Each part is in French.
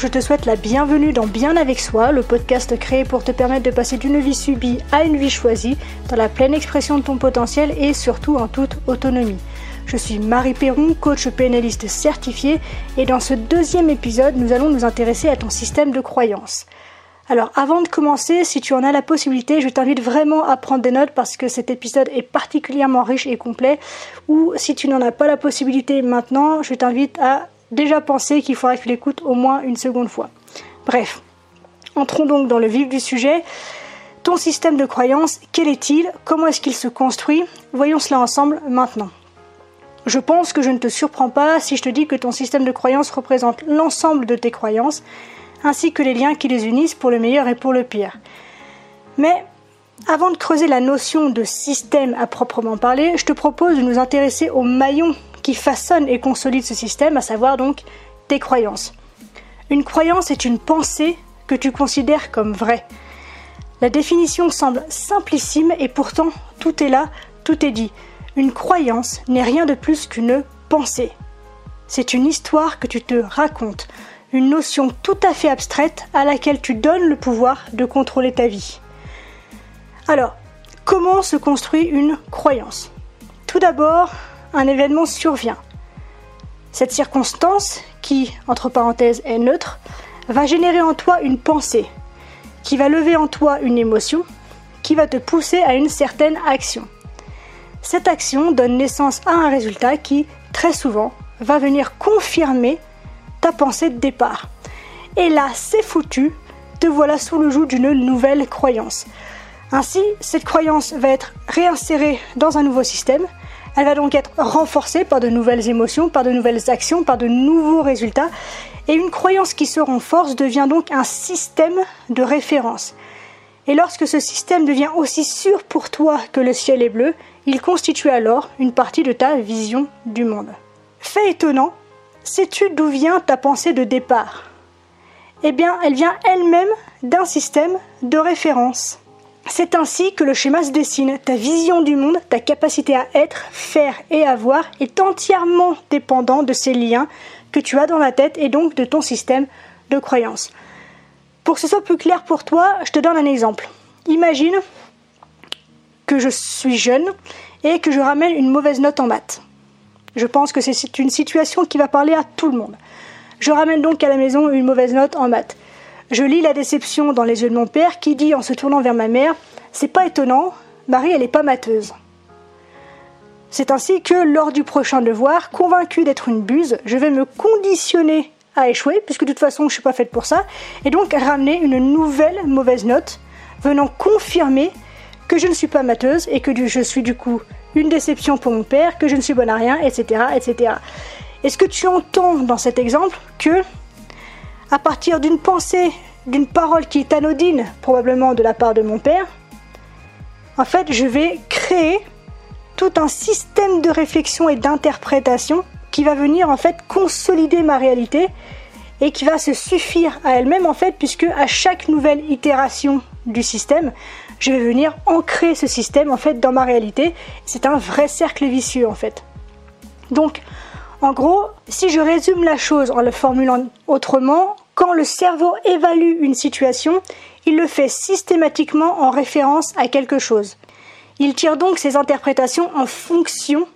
je te souhaite la bienvenue dans Bien avec soi, le podcast créé pour te permettre de passer d'une vie subie à une vie choisie, dans la pleine expression de ton potentiel et surtout en toute autonomie. Je suis Marie Perron, coach pénaliste certifié, et dans ce deuxième épisode, nous allons nous intéresser à ton système de croyances. Alors avant de commencer, si tu en as la possibilité, je t'invite vraiment à prendre des notes parce que cet épisode est particulièrement riche et complet. Ou si tu n'en as pas la possibilité maintenant, je t'invite à déjà penser qu'il faudra que tu au moins une seconde fois. Bref, entrons donc dans le vif du sujet. Ton système de croyance, quel est-il? Comment est-ce qu'il se construit? Voyons cela ensemble maintenant. Je pense que je ne te surprends pas si je te dis que ton système de croyance représente l'ensemble de tes croyances, ainsi que les liens qui les unissent pour le meilleur et pour le pire. Mais avant de creuser la notion de système à proprement parler, je te propose de nous intéresser aux maillons qui façonne et consolide ce système, à savoir donc tes croyances. Une croyance est une pensée que tu considères comme vraie. La définition semble simplissime et pourtant tout est là, tout est dit. Une croyance n'est rien de plus qu'une pensée. C'est une histoire que tu te racontes, une notion tout à fait abstraite à laquelle tu donnes le pouvoir de contrôler ta vie. Alors, comment se construit une croyance? Tout d'abord, un événement survient. Cette circonstance, qui, entre parenthèses, est neutre, va générer en toi une pensée, qui va lever en toi une émotion, qui va te pousser à une certaine action. Cette action donne naissance à un résultat qui, très souvent, va venir confirmer ta pensée de départ. Et là, c'est foutu, te voilà sous le joug d'une nouvelle croyance. Ainsi, cette croyance va être réinsérée dans un nouveau système, elle va donc être renforcée par de nouvelles émotions, par de nouvelles actions, par de nouveaux résultats. Et une croyance qui se renforce devient donc un système de référence. Et lorsque ce système devient aussi sûr pour toi que le ciel est bleu, il constitue alors une partie de ta vision du monde. Fait étonnant, sais-tu d'où vient ta pensée de départ? Eh bien, elle vient elle-même d'un système de référence. C'est ainsi que le schéma se dessine. Ta vision du monde, ta capacité à être, faire et avoir est entièrement dépendant de ces liens que tu as dans la tête et donc de ton système de croyance. Pour que ce soit plus clair pour toi, je te donne un exemple. Imagine que je suis jeune et que je ramène une mauvaise note en maths. Je pense que c'est une situation qui va parler à tout le monde. Je ramène donc à la maison une mauvaise note en maths. Je lis la déception dans les yeux de mon père qui dit en se tournant vers ma mère C'est pas étonnant, Marie elle est pas mateuse. C'est ainsi que lors du prochain devoir, convaincu d'être une buse, je vais me conditionner à échouer, puisque de toute façon je suis pas faite pour ça, et donc ramener une nouvelle mauvaise note venant confirmer que je ne suis pas mateuse et que je suis du coup une déception pour mon père, que je ne suis bonne à rien, etc. etc. Est-ce que tu entends dans cet exemple que à partir d'une pensée, d'une parole qui est anodine, probablement de la part de mon père, en fait, je vais créer tout un système de réflexion et d'interprétation qui va venir en fait consolider ma réalité et qui va se suffire à elle-même en fait puisque à chaque nouvelle itération du système, je vais venir ancrer ce système en fait dans ma réalité. C'est un vrai cercle vicieux en fait. Donc en gros, si je résume la chose en le formulant autrement, quand le cerveau évalue une situation, il le fait systématiquement en référence à quelque chose. Il tire donc ses interprétations en fonction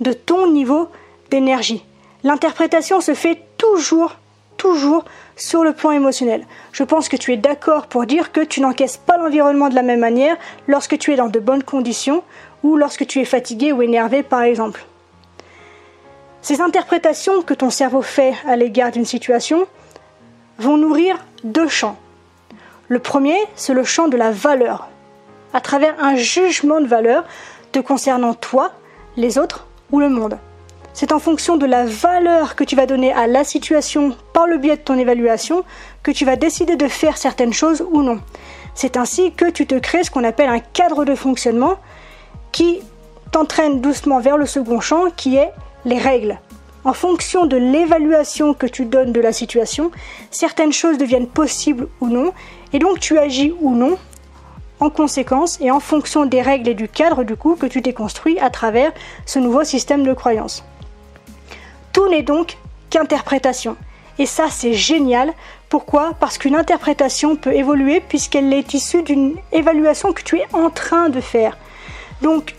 de ton niveau d'énergie. L'interprétation se fait toujours, toujours sur le plan émotionnel. Je pense que tu es d'accord pour dire que tu n'encaisses pas l'environnement de la même manière lorsque tu es dans de bonnes conditions ou lorsque tu es fatigué ou énervé par exemple. Ces interprétations que ton cerveau fait à l'égard d'une situation vont nourrir deux champs. Le premier, c'est le champ de la valeur, à travers un jugement de valeur te concernant toi, les autres ou le monde. C'est en fonction de la valeur que tu vas donner à la situation par le biais de ton évaluation que tu vas décider de faire certaines choses ou non. C'est ainsi que tu te crées ce qu'on appelle un cadre de fonctionnement qui t'entraîne doucement vers le second champ qui est les règles en fonction de l'évaluation que tu donnes de la situation, certaines choses deviennent possibles ou non, et donc tu agis ou non en conséquence et en fonction des règles et du cadre du coup que tu t'es construit à travers ce nouveau système de croyance. Tout n'est donc qu'interprétation. Et ça, c'est génial. Pourquoi? Parce qu'une interprétation peut évoluer puisqu'elle est issue d'une évaluation que tu es en train de faire. Donc,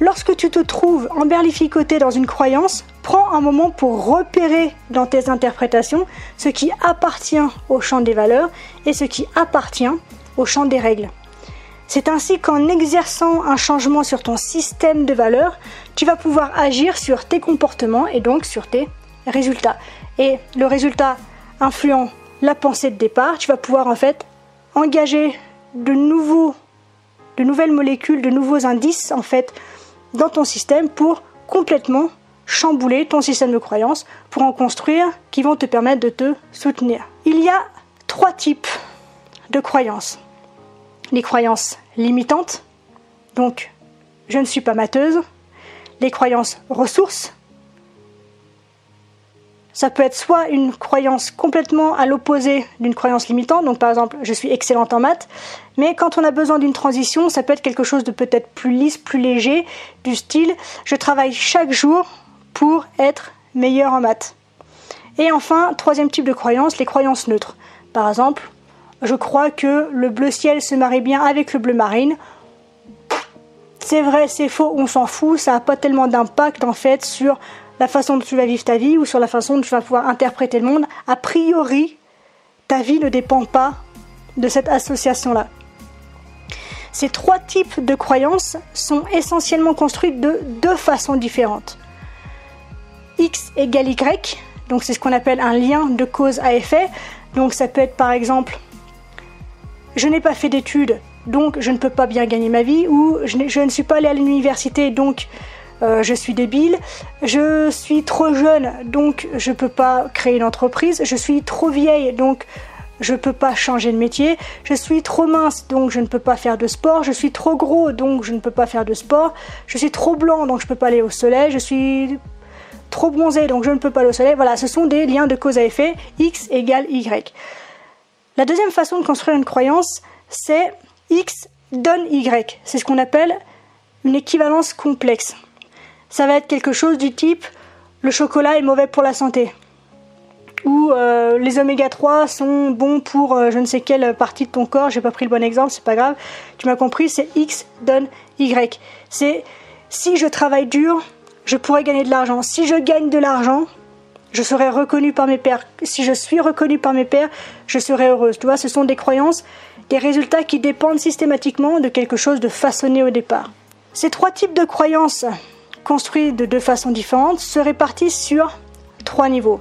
lorsque tu te trouves emberlificoté dans une croyance, prends un moment pour repérer dans tes interprétations ce qui appartient au champ des valeurs et ce qui appartient au champ des règles. C'est ainsi qu'en exerçant un changement sur ton système de valeurs, tu vas pouvoir agir sur tes comportements et donc sur tes résultats. Et le résultat influent la pensée de départ, tu vas pouvoir en fait engager de nouveaux de nouvelles molécules, de nouveaux indices en fait dans ton système pour complètement chambouler ton système de croyances pour en construire qui vont te permettre de te soutenir. Il y a trois types de croyances. Les croyances limitantes. Donc, je ne suis pas mateuse. Les croyances ressources. Ça peut être soit une croyance complètement à l'opposé d'une croyance limitante, donc par exemple je suis excellente en maths, mais quand on a besoin d'une transition, ça peut être quelque chose de peut-être plus lisse, plus léger, du style je travaille chaque jour pour être meilleur en maths. Et enfin, troisième type de croyance, les croyances neutres. Par exemple, je crois que le bleu ciel se marie bien avec le bleu marine. C'est vrai, c'est faux, on s'en fout, ça n'a pas tellement d'impact en fait sur la façon dont tu vas vivre ta vie ou sur la façon dont tu vas pouvoir interpréter le monde. A priori, ta vie ne dépend pas de cette association-là. Ces trois types de croyances sont essentiellement construites de deux façons différentes. X égale Y, donc c'est ce qu'on appelle un lien de cause à effet. Donc ça peut être par exemple je n'ai pas fait d'études, donc je ne peux pas bien gagner ma vie, ou je, ne suis pas allé à l'université, donc euh, je suis débile, je suis trop jeune, donc je ne peux pas créer une entreprise, je suis trop vieille, donc je ne peux pas changer de métier, je suis trop mince, donc je ne peux pas faire de sport, je suis trop gros, donc je ne peux pas faire de sport, je suis trop blanc, donc je ne peux pas aller au soleil, je suis trop bronzé, donc je ne peux pas au soleil. Voilà, ce sont des liens de cause à effet, X égale Y. La deuxième façon de construire une croyance, c'est X donne Y. C'est ce qu'on appelle une équivalence complexe. Ça va être quelque chose du type le chocolat est mauvais pour la santé. Ou euh, les oméga 3 sont bons pour euh, je ne sais quelle partie de ton corps, j'ai pas pris le bon exemple, c'est pas grave. Tu m'as compris, c'est X donne Y. C'est si je travaille dur, je pourrais gagner de l'argent. Si je gagne de l'argent, je serai reconnue par mes pères. Si je suis reconnue par mes pères, je serai heureuse. Tu vois, ce sont des croyances, des résultats qui dépendent systématiquement de quelque chose de façonné au départ. Ces trois types de croyances, construits de deux façons différentes, se répartissent sur trois niveaux.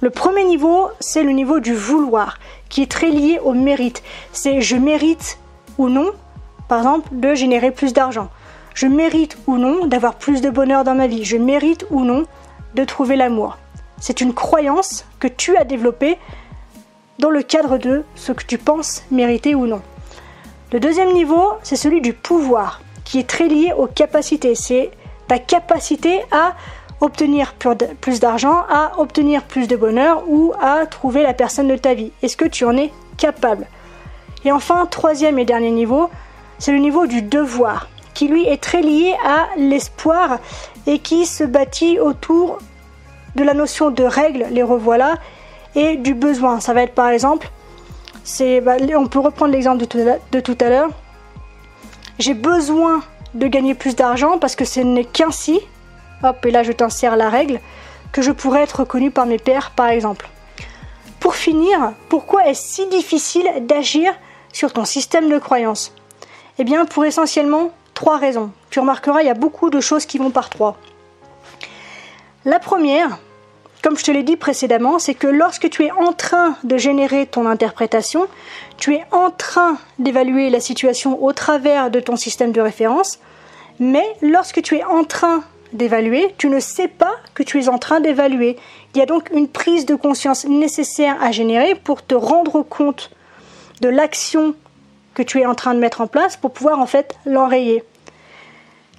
Le premier niveau, c'est le niveau du vouloir, qui est très lié au mérite. C'est je mérite ou non, par exemple, de générer plus d'argent. Je mérite ou non d'avoir plus de bonheur dans ma vie. Je mérite ou non de trouver l'amour. C'est une croyance que tu as développée dans le cadre de ce que tu penses mériter ou non. Le deuxième niveau, c'est celui du pouvoir, qui est très lié aux capacités. C'est ta capacité à obtenir plus d'argent, à obtenir plus de bonheur ou à trouver la personne de ta vie. Est-ce que tu en es capable? Et enfin, troisième et dernier niveau, c'est le niveau du devoir, qui lui est très lié à l'espoir et qui se bâtit autour de la notion de règles, les revoilà, et du besoin. Ça va être par exemple, bah, on peut reprendre l'exemple de tout à l'heure. J'ai besoin de gagner plus d'argent parce que ce n'est qu'ainsi, hop, et là je t'insère la règle, que je pourrais être reconnu par mes pairs par exemple. Pour finir, pourquoi est-ce si difficile d'agir sur ton système de croyance Eh bien, pour essentiellement trois raisons. Tu remarqueras, il y a beaucoup de choses qui vont par trois. La première, comme je te l'ai dit précédemment, c'est que lorsque tu es en train de générer ton interprétation, tu es en train d'évaluer la situation au travers de ton système de référence, mais lorsque tu es en train d'évaluer, tu ne sais pas que tu es en train d'évaluer. Il y a donc une prise de conscience nécessaire à générer pour te rendre compte de l'action que tu es en train de mettre en place pour pouvoir en fait l'enrayer.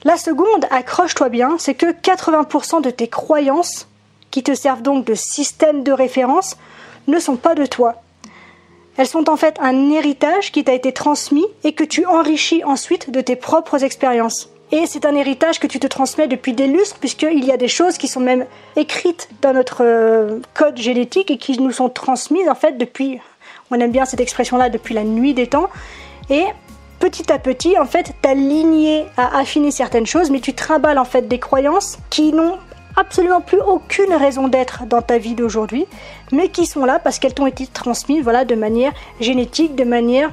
La seconde, accroche-toi bien, c'est que 80% de tes croyances, qui te servent donc de système de référence, ne sont pas de toi. Elles sont en fait un héritage qui t'a été transmis et que tu enrichis ensuite de tes propres expériences. Et c'est un héritage que tu te transmets depuis des lustres, puisqu'il y a des choses qui sont même écrites dans notre euh, code génétique et qui nous sont transmises en fait depuis, on aime bien cette expression-là, depuis la nuit des temps. Et petit à petit, en fait, ta lignée a affiné certaines choses, mais tu trimbales en fait des croyances qui n'ont absolument plus aucune raison d'être dans ta vie d'aujourd'hui, mais qui sont là parce qu'elles t'ont été transmises, voilà, de manière génétique, de manière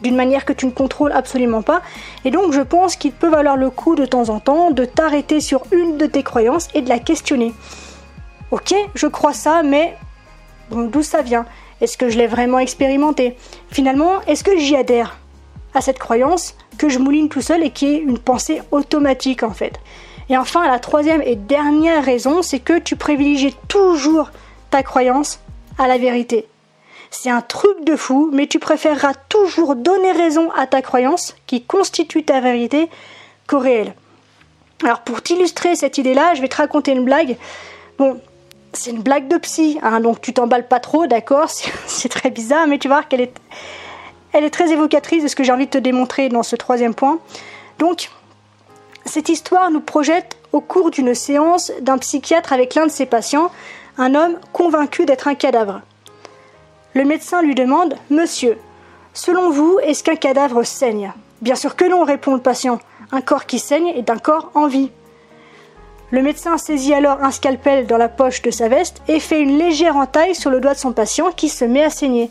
d'une manière que tu ne contrôles absolument pas. Et donc je pense qu'il peut valoir le coup de temps en temps de t'arrêter sur une de tes croyances et de la questionner. Ok, je crois ça, mais d'où ça vient? Est-ce que je l'ai vraiment expérimenté? Finalement, est-ce que j'y adhère à cette croyance que je mouline tout seul et qui est une pensée automatique en fait? Et enfin, la troisième et dernière raison, c'est que tu privilégies toujours ta croyance à la vérité. C'est un truc de fou, mais tu préféreras toujours donner raison à ta croyance, qui constitue ta vérité, qu'au réel. Alors pour t'illustrer cette idée-là, je vais te raconter une blague. Bon, c'est une blague de psy, hein, donc tu t'emballes pas trop, d'accord C'est très bizarre, mais tu vois qu'elle est, est très évocatrice de ce que j'ai envie de te démontrer dans ce troisième point. Donc, cette histoire nous projette au cours d'une séance d'un psychiatre avec l'un de ses patients, un homme convaincu d'être un cadavre. Le médecin lui demande Monsieur, selon vous, est-ce qu'un cadavre saigne? Bien sûr que non, répond le patient. Un corps qui saigne est un corps en vie. Le médecin saisit alors un scalpel dans la poche de sa veste et fait une légère entaille sur le doigt de son patient qui se met à saigner.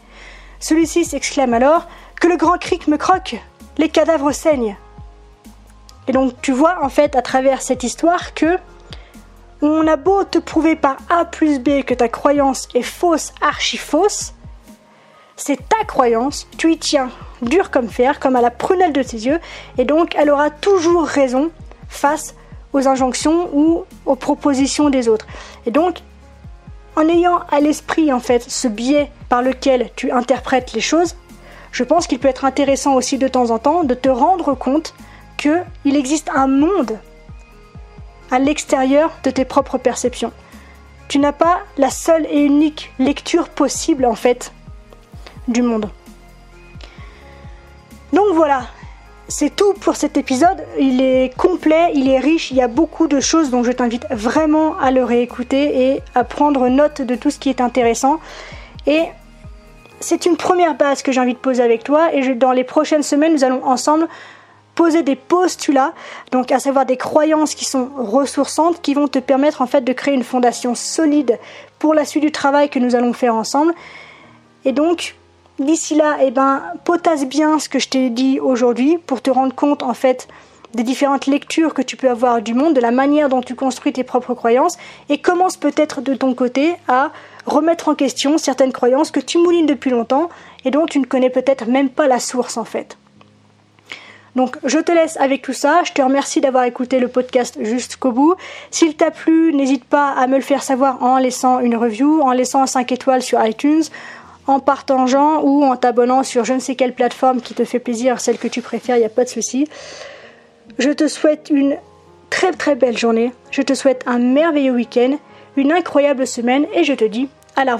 Celui-ci s'exclame alors Que le grand cric me croque Les cadavres saignent Et donc tu vois en fait à travers cette histoire que on a beau te prouver par A plus B que ta croyance est fausse, archi fausse, c'est ta croyance, tu y tiens dur comme fer, comme à la prunelle de tes yeux, et donc elle aura toujours raison face injonctions ou aux propositions des autres. Et donc, en ayant à l'esprit en fait ce biais par lequel tu interprètes les choses, je pense qu'il peut être intéressant aussi de temps en temps de te rendre compte qu'il existe un monde à l'extérieur de tes propres perceptions. Tu n'as pas la seule et unique lecture possible en fait du monde. Donc voilà, c'est tout pour cet épisode. Il est complet, il est riche, il y a beaucoup de choses donc je t'invite vraiment à le réécouter et à prendre note de tout ce qui est intéressant. Et c'est une première base que j'ai envie de poser avec toi et dans les prochaines semaines nous allons ensemble poser des postulats, donc à savoir des croyances qui sont ressourçantes, qui vont te permettre en fait de créer une fondation solide pour la suite du travail que nous allons faire ensemble. Et donc D'ici là, eh ben, potasse bien ce que je t'ai dit aujourd'hui pour te rendre compte en fait des différentes lectures que tu peux avoir du monde, de la manière dont tu construis tes propres croyances et commence peut-être de ton côté à remettre en question certaines croyances que tu moulines depuis longtemps et dont tu ne connais peut-être même pas la source en fait. Donc je te laisse avec tout ça, je te remercie d'avoir écouté le podcast jusqu'au bout. S'il t'a plu, n'hésite pas à me le faire savoir en laissant une review, en laissant 5 étoiles sur iTunes, en partageant ou en t'abonnant sur je ne sais quelle plateforme qui te fait plaisir, celle que tu préfères, il n'y a pas de souci. Je te souhaite une très très belle journée, je te souhaite un merveilleux week-end, une incroyable semaine et je te dis à la.